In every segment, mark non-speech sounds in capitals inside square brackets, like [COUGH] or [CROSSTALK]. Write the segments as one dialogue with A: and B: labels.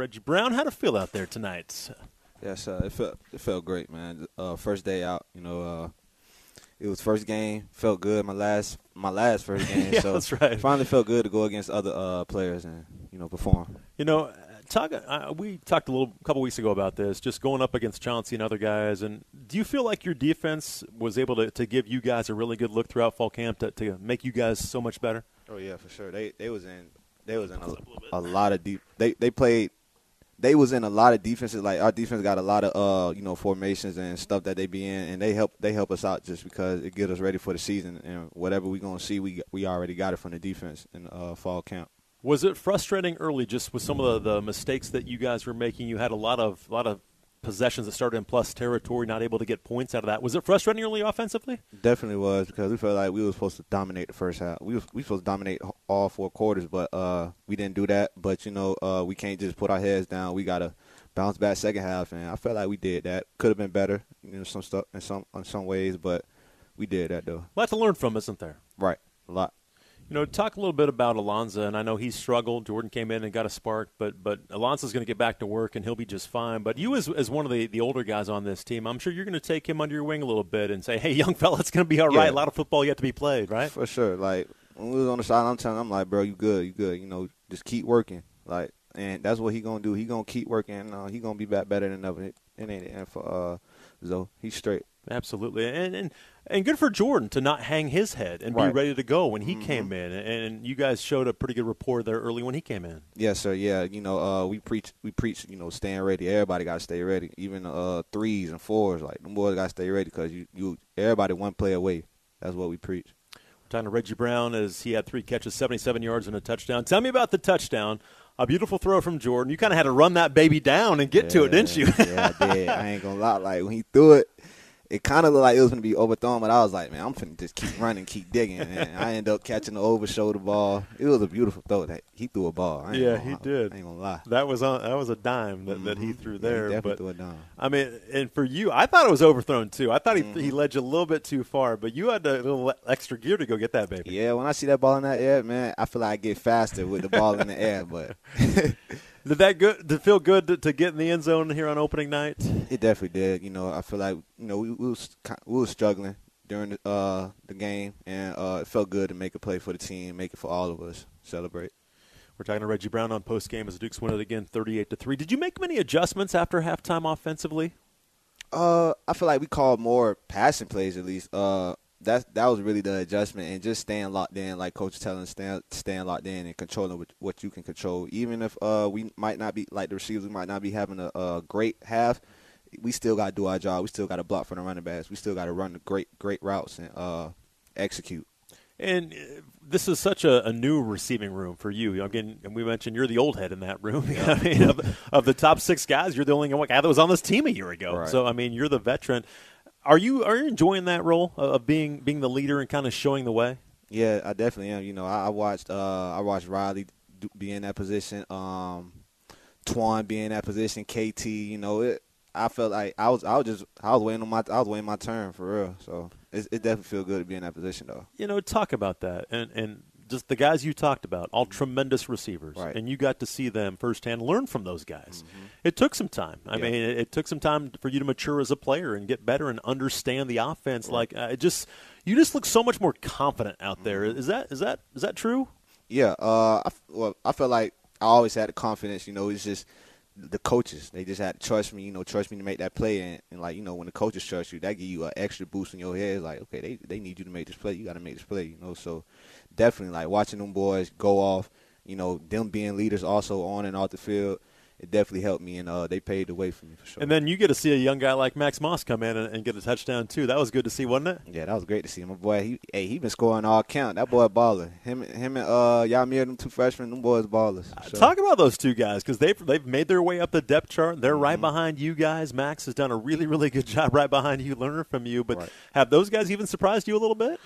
A: Reggie Brown. How'd it feel out there tonight?
B: Yes, uh, it felt it felt great, man. Uh, first day out, you know, uh, it was first game. Felt good. My last my last first [LAUGHS] game.
A: yeah,
B: so
A: that's right.
B: Finally felt good to go against other uh, players and you know perform.
A: You know, talk. Uh, we talked a little a couple weeks ago about this, just going up against Chauncey and other guys. And do you feel like your defense was able to, to give you guys a really good look throughout fall camp to, to make you guys so much better?
B: Oh yeah, for sure. They they was in they was in a, a lot of deep. They they played. They was in a lot of defenses. Like our defense got a lot of uh you know formations and stuff that they be in, and they help they help us out just because it get us ready for the season and whatever we gonna see, we we already got it from the defense in uh, fall camp.
A: Was it frustrating early, just with some of the, the mistakes that you guys were making? You had a lot of a lot of possessions that started in plus territory, not able to get points out of that. Was it frustrating early offensively?
B: Definitely was because we felt like we were supposed to dominate the first half. We was we supposed to dominate all four quarters, but uh, we didn't do that. But you know, uh, we can't just put our heads down. We gotta bounce back second half, and I felt like we did that. Could have been better, you know, some stuff in some in some ways, but we did that though.
A: A lot to learn from, isn't there?
B: Right, a lot.
A: You know, talk a little bit about Alonzo, and I know he struggled. Jordan came in and got a spark, but but Alonzo's going to get back to work, and he'll be just fine. But you, as as one of the, the older guys on this team, I'm sure you're going to take him under your wing a little bit and say, "Hey, [LAUGHS] young fella, it's going to be all right. Yeah. A lot of football yet to be played, right?"
B: For sure. Like when we was on the side, I'm telling him, I'm like, bro, you good, you good. You know, just keep working. Like, and that's what he gonna do. He gonna keep working. And, uh, he gonna be back better than ever. It ain't the for uh, Zoe. He's straight.
A: Absolutely, and and and good for Jordan to not hang his head and be ready to go when he
B: Mhm.
A: came in. And you guys showed a pretty good rapport there early when he came in.
B: Yes, sir. Yeah, you know, uh, we preach, we preach, you know, staying ready. Everybody got to stay ready. Even uh, threes and fours, like them boys got to stay ready because you, you, everybody one play away. That's what we preach.
A: We're talking to Reggie Brown as he had three catches, 77 yards, and a touchdown. Tell me about the touchdown. A beautiful throw from Jordan. You kind of had to run that baby down and get to it, didn't you?
B: yeah, I did. I ain't gonna lie. Like when he threw it, it kind of looked like it was gonna be overthrown, but I was like, man, I'm finna just keep running, keep digging, and I end up catching the over shoulder ball. It was a beautiful throw. That he threw a ball. I
A: Yeah,
B: gonna
A: he
B: lie.
A: did.
B: I ain't gonna lie.
A: That was on, that was a dime that, that he
B: Mhm.
A: threw
B: Yeah, he
A: there.
B: definitely
A: but
B: threw it down.
A: I mean, and for you, I thought it was overthrown too. I thought he
B: Mm-hmm.
A: he led you a little bit too far, but you had a little extra gear to go get that baby.
B: Yeah, when I see that ball in that air, man, I feel like I get faster with the ball in the air, but [LAUGHS]
A: Did that good? Did it feel good to, to get in the end zone here on opening night?
B: it definitely did. You know, I feel like you know we, we was we was struggling during the uh, the game, and uh, it felt good to make a play for the team, make it for all of us, celebrate.
A: We're talking to Reggie Brown on post game as the Dukes win it again, thirty-eight to three. Did you make many adjustments after halftime offensively?
B: Uh, I feel like we called more passing plays at least. Uh, that that was really the adjustment and just staying locked in, like coach telling us, staying locked in and controlling what, what you can control. Even if uh we might not be like the receivers, we might not be having a, a great half. We still got to do our job. We still got to block for the running backs. We still got to run the great great routes and uh execute.
A: And uh, this is such a, a new receiving room for you. Again, and we mentioned you're the old head in that room. [LAUGHS] I mean, of, of the top six guys, you're the only one guy that was on this team a year ago.
B: Right.
A: So I mean, you're the veteran. Are you are you enjoying that role of being being the leader and kind of showing the way?
B: Yeah, I definitely am. You know, I, I watched uh I watched Riley be in that position. Um, Twan be in that position. KT, you know, it. I felt like I was I was just I was waiting on my I was waiting my turn for real. So it, it definitely feel good to be in that position though.
A: You know, talk about that and and just the guys you talked about, all tremendous receivers,
B: Right.
A: and you got to see them firsthand, learn from those guys. It took some time. I
B: Yeah.
A: mean, it, it took some time for you to mature as a player and get better and understand the offense. Like, uh, it just you just look so much more confident out there. Is that is that is that true?
B: Yeah, uh, I, well, I felt like I always had the confidence. You know, it's just the coaches. They just had to trust me. You know, trust me to make that play. And, and like you know, when the coaches trust you, that give you an extra boost in your head. It's like, okay, they they need you to make this play. You got to make this play. You know, so definitely like watching them boys go off. You know, them being leaders also on and off the field. It definitely helped me, and uh, they paid the way for me for sure.
A: And then you get to see a young guy like Max Moss come in and, and get a touchdown too. That was good to see, wasn't it?
B: yeah, that was great to see. My boy, he hey, he been scoring all count. That boy baller. Him him and uh Yamir, them two freshmen, them boys ballers. sure.
A: Talk about those two guys because they've they've made their way up the depth chart. They're right
B: Mm-hmm.
A: behind you guys. Max has done a really really good [LAUGHS] job right behind you, learning from you. But
B: Right.
A: have those guys even surprised you a little bit?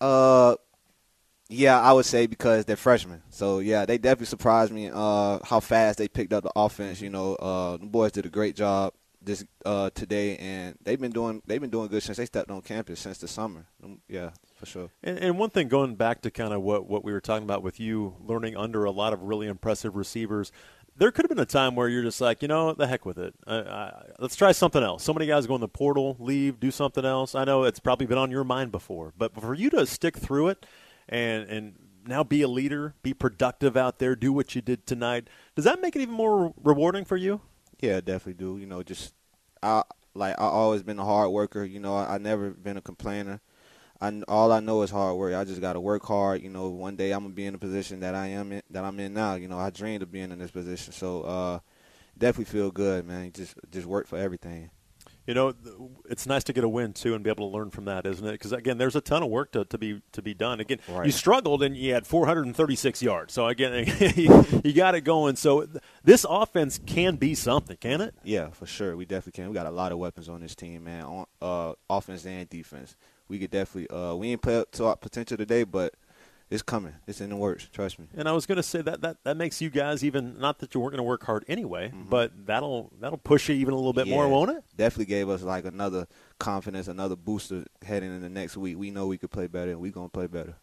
B: Uh, yeah, I would say because they're freshmen. So yeah, they definitely surprised me. Uh, how fast they picked up the offense. You know, uh, the boys did a great job this uh today, and they've been doing they've been doing good since they stepped on campus since the summer. Um, Yeah, for sure.
A: And, and one thing going back to kind of what what we were talking about with you learning under a lot of really impressive receivers. there could have been a time where you're just like, you know, the heck with it. let's try something else. So many guys go in the portal, leave, do something else. I know it's probably been on your mind before, but for you to stick through it and and now be a leader, be productive out there, do what you did tonight. Does that make it even more rewarding for you?
B: Yeah, definitely do. You know, just I like I always been a hard worker. You know, I, I never been a complainer. I all I know is hard work. I just got to work hard. You know, one day I'm gonna be in the position that I am in, that I'm in now. You know, I dreamed of being in this position. So uh, definitely feel good, man. Just just work for everything.
A: You know, it's nice to get a win too and be able to learn from that, isn't it? Because again, there's a ton of work to, to be to be done. Again, right. you struggled and you had 436 yards. So again, [LAUGHS] you, you got it going. So this offense can be something, can it?
B: Yeah, for sure. We definitely can. We got a lot of weapons on this team, man. On uh, offense and defense we could definitely. Uh, we ain't play up to our potential today, but it's coming. It's in the works. Trust me.
A: And I was going to say that, that that makes you guys even not that you weren't going to work hard anyway, mm-hmm. but that'll that'll push you even a little bit yeah, more, won't it?
B: Definitely gave us like another confidence, another booster heading in the next week. We know we could play better, and we gonna play better.